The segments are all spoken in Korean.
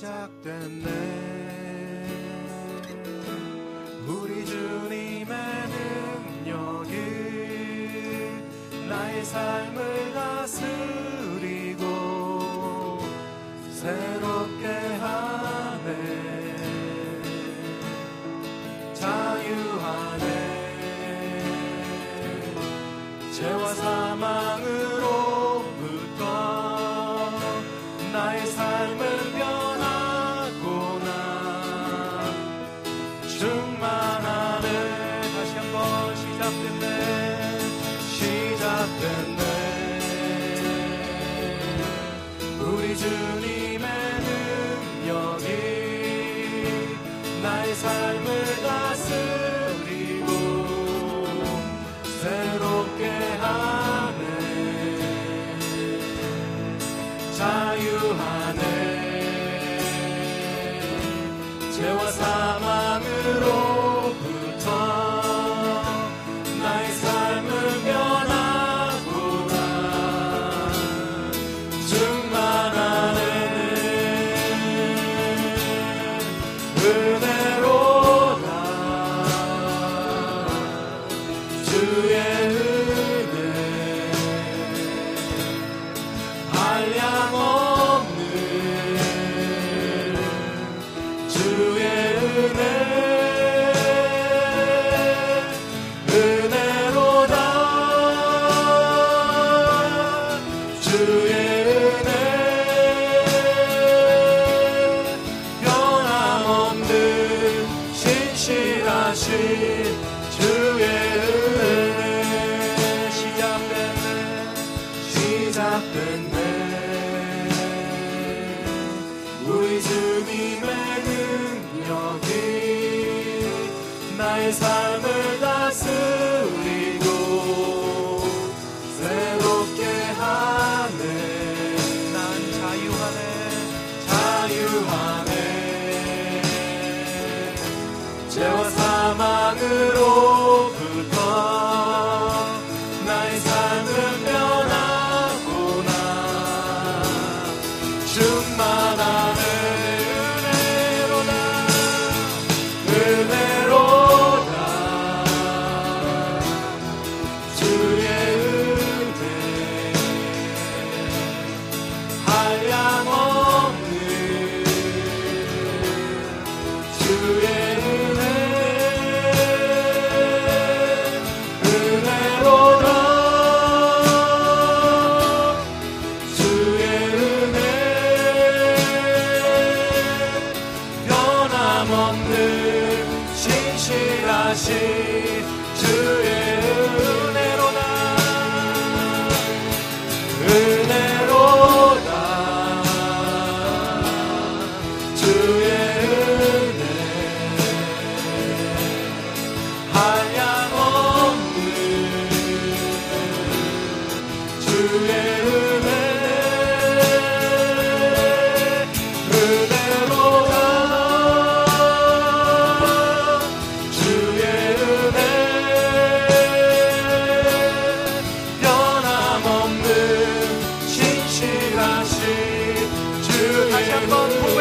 시작됐네. 우리 주님의 능력이 나의 삶을 다스리 salve.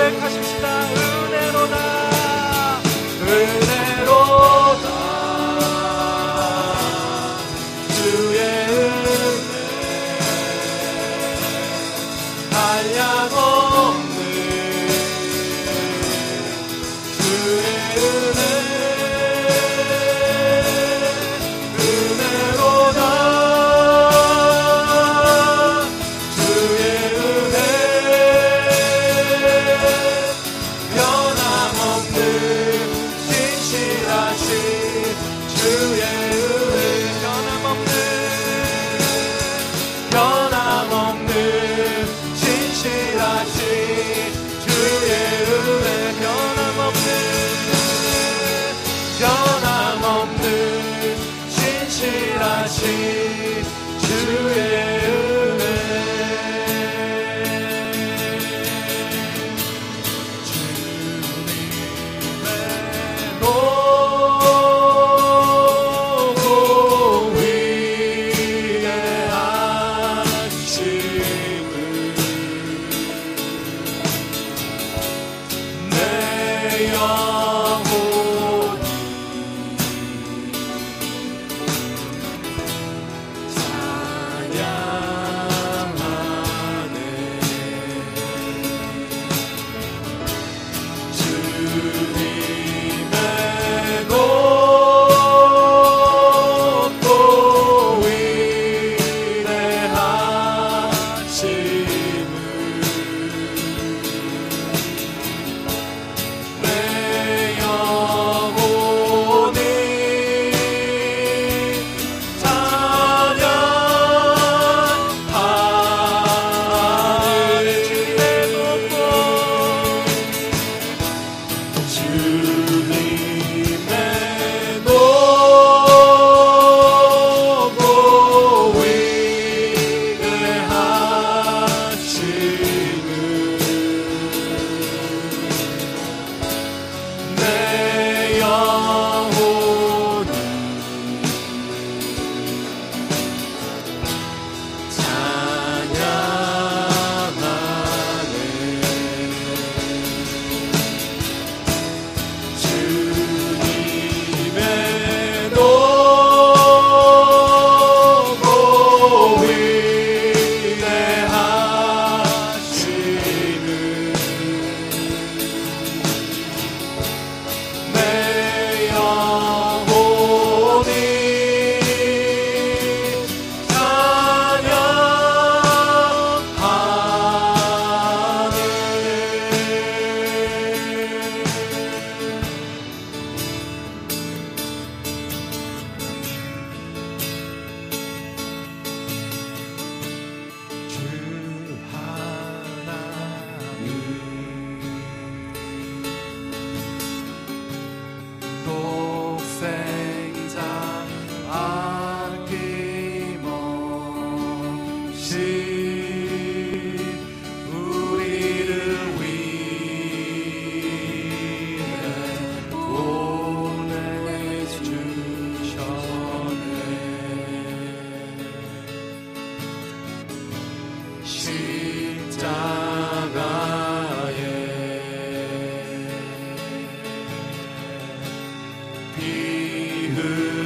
계획하십시오. Machine to 십자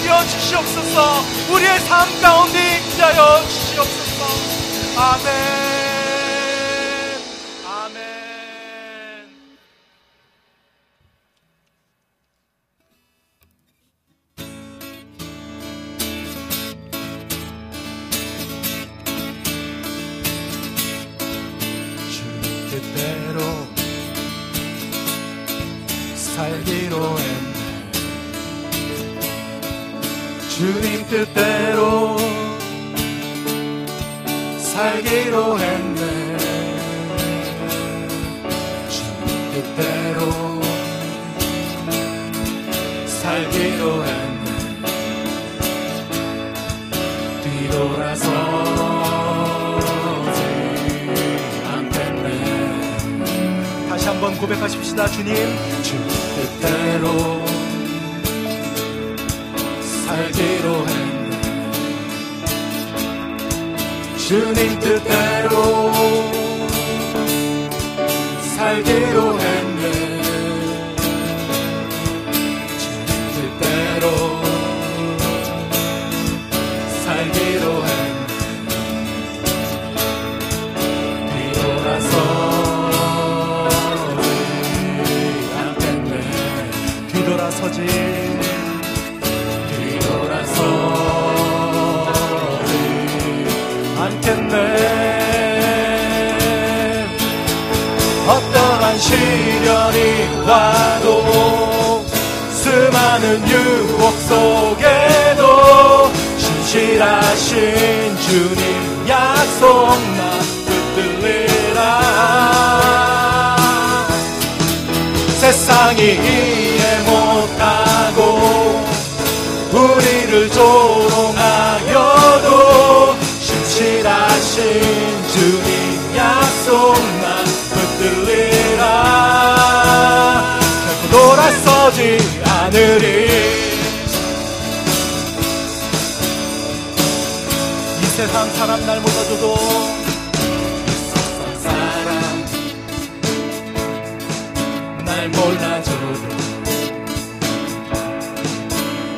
다스려 주시옵소서. 우리의 삶 가운데 임하여 주시옵소서. 아멘 주님 뜻대로 살기로 와도 수많은 유혹 속에도 신실하신 주님 약속 나 붙들리라. 세상이 이해 못하고 우리를 조롱 돌아서지 않으리. 이 세상 사람 날 몰라줘도 세상 사람 날 몰라줘도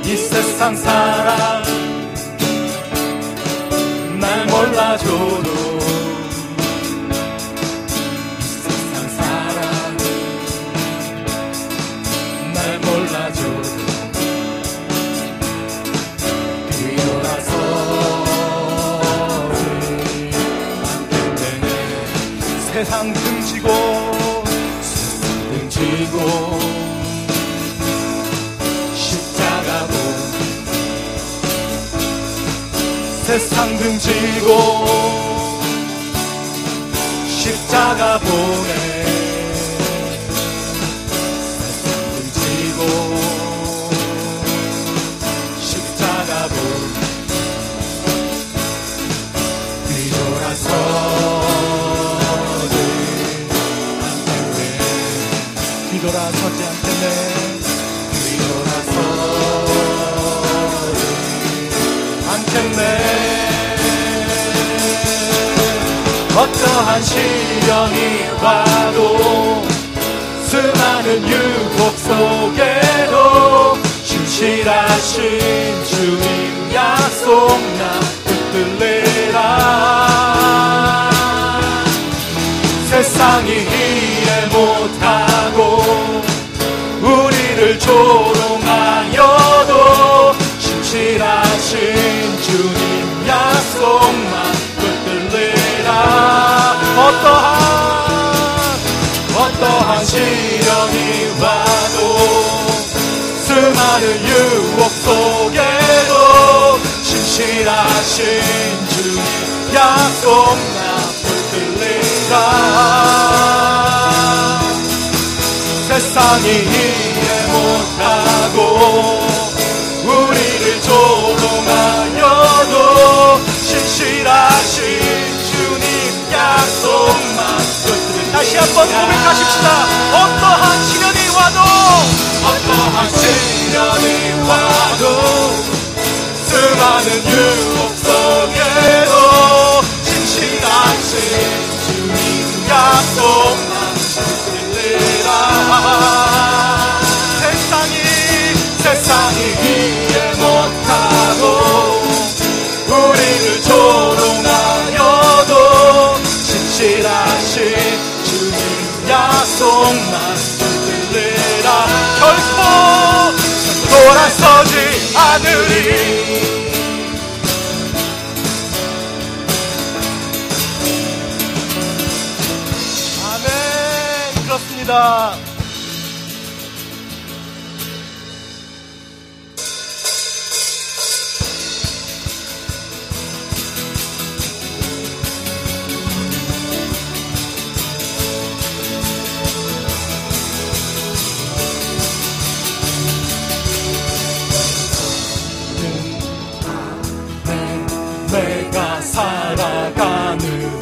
이 세상 사람 날 몰라줘도 세상 등지고 등지고. 십자가 보. 세상 등지고 십자가 보내 어떠한 시련이 와도 수많은 유혹 속에도 신실하신 주님 약속 나 붙들리라. 세상이 이해 못하고 우리를 조롱 어떠한 어떠한 시련이 와도 수많은 유혹 속에도 신실하신 주님 약속만 붙들리라. 세상이 이해 못하고 우리를 조롱하여도 신실하신 약속만 다시 한번 고백하십시다. 어떠한 시련이 와도 어떠한 시련이 와도 수많은 유혹 속에도 신실하신 Father.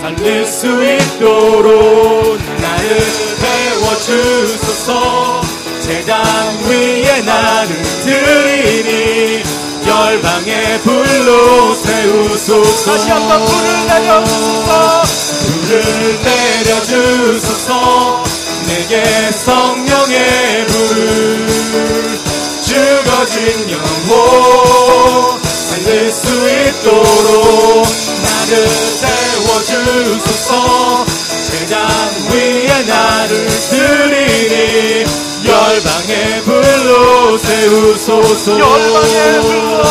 살릴 수 있도록 나를 태워주소서. 제단 위에 나를 드리니 열방의 불로 세우소서. 다시 한번 불을 내려주소서. 불을 내려주소서. 내게 성령의 불을 죽어진 영혼 살릴 수 있도록 나를 세워주소서. 제단 위에 나를 드리니 열방의 불로 세우소서. 열방의 불로.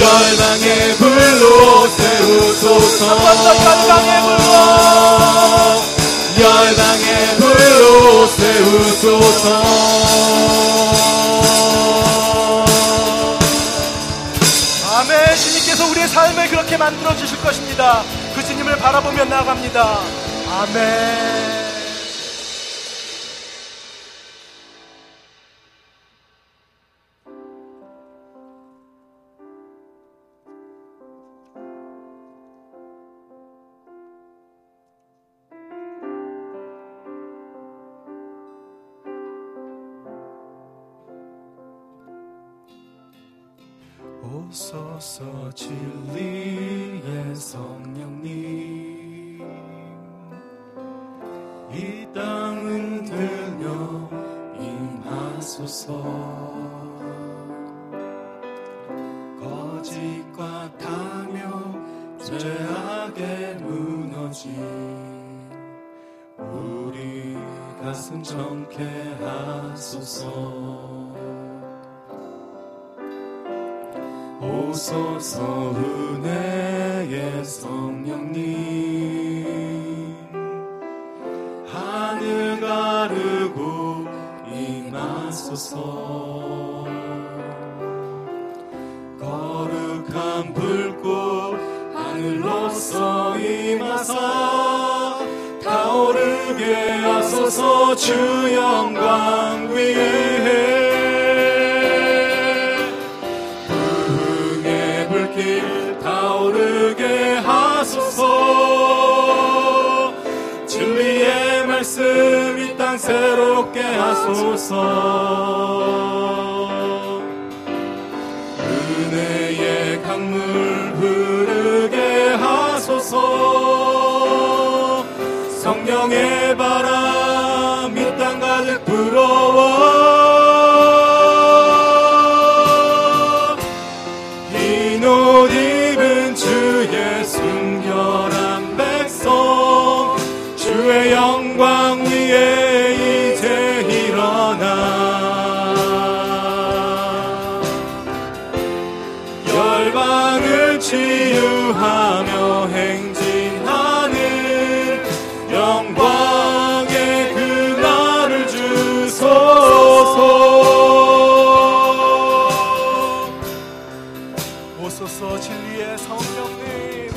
열방의 불로 세우소서. 열방의 불로. 열방의 불로 세우소서. 삶을 그렇게 만들어 주실 것입니다. 그 주님을 바라보며 나아갑니다. 아멘. 오소서 진리의 성령님 이 땅은 들며 임하소서. 거짓과 탐욕 죄악에 무너진 우리 가슴 정케 하소서 오소서 은혜의 성령님 하늘 가르고 임하소서. 거룩한 불꽃 하늘로서 임하사 타오르게 하소서 주영 하소서. 진리의 말씀 이 땅 새롭게 하소서. 은혜의 강물 흐르게 하소서 오소서 진리의 성령님.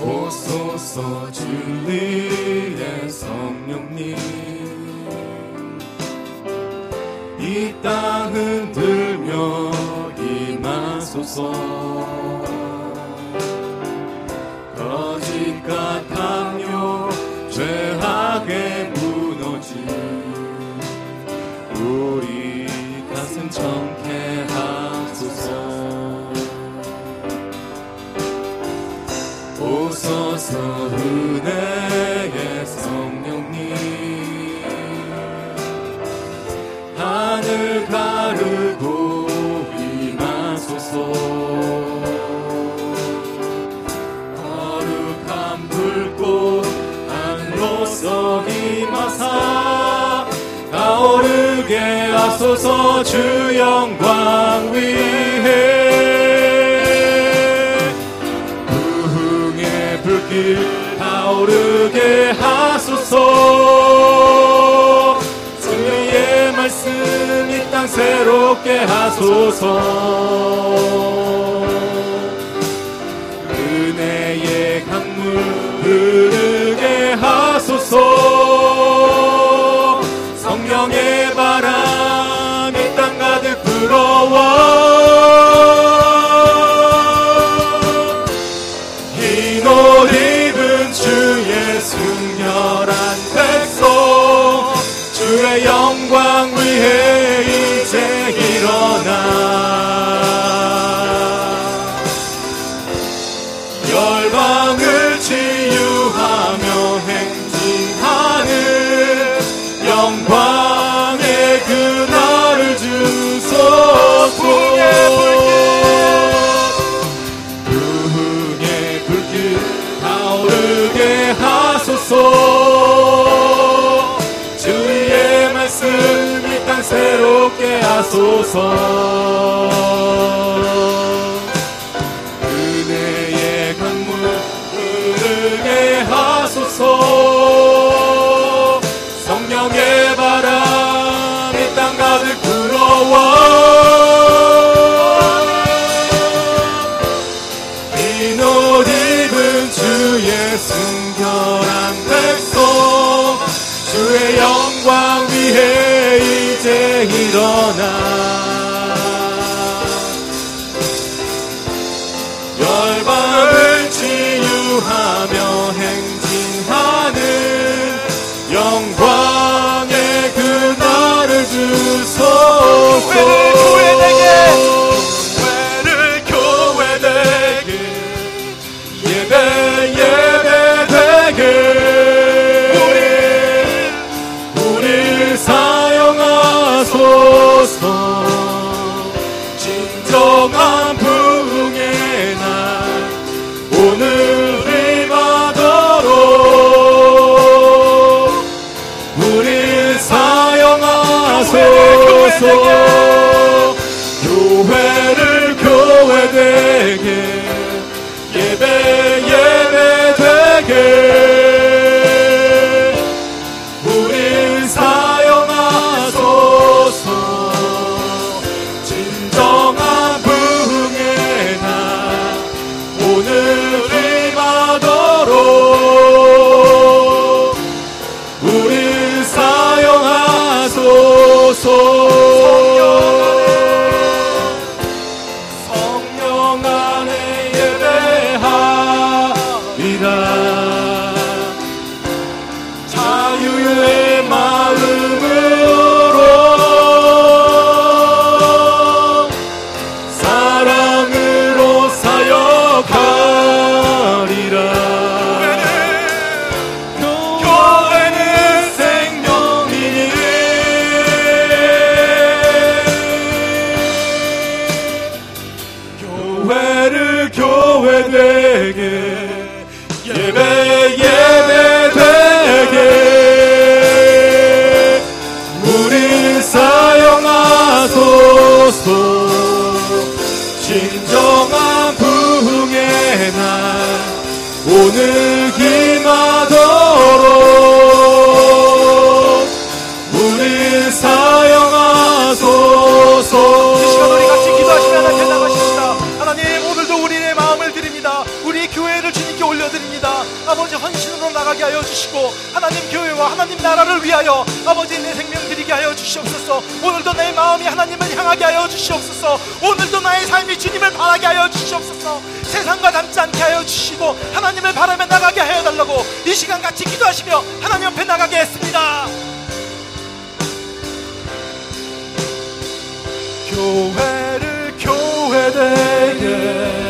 오소서 진리의 성령님. 이 땅은 들며 임하소서 주 영광 위에 부흥의 불길 타오르게 하소서. 진리의 말씀 이 땅 새롭게 하소서. 은혜의 강물 흐르 새 우리 사용하소서 주시고 하나님 교회와 하나님 나라를 위하여 아버지 내 생명 드리게 하여 주시옵소서. 오늘도 내 마음이 하나님을 향하게 하여 주시옵소서. 오늘도 나의 삶이 주님을 바라게 하여 주시옵소서. 세상과 닮지 않게 하여 주시고 하나님을 바라며 나가게 하여 달라고 이 시간 같이 기도하시며 하나님 옆에 나가게 했습니다. 교회를 교회 되게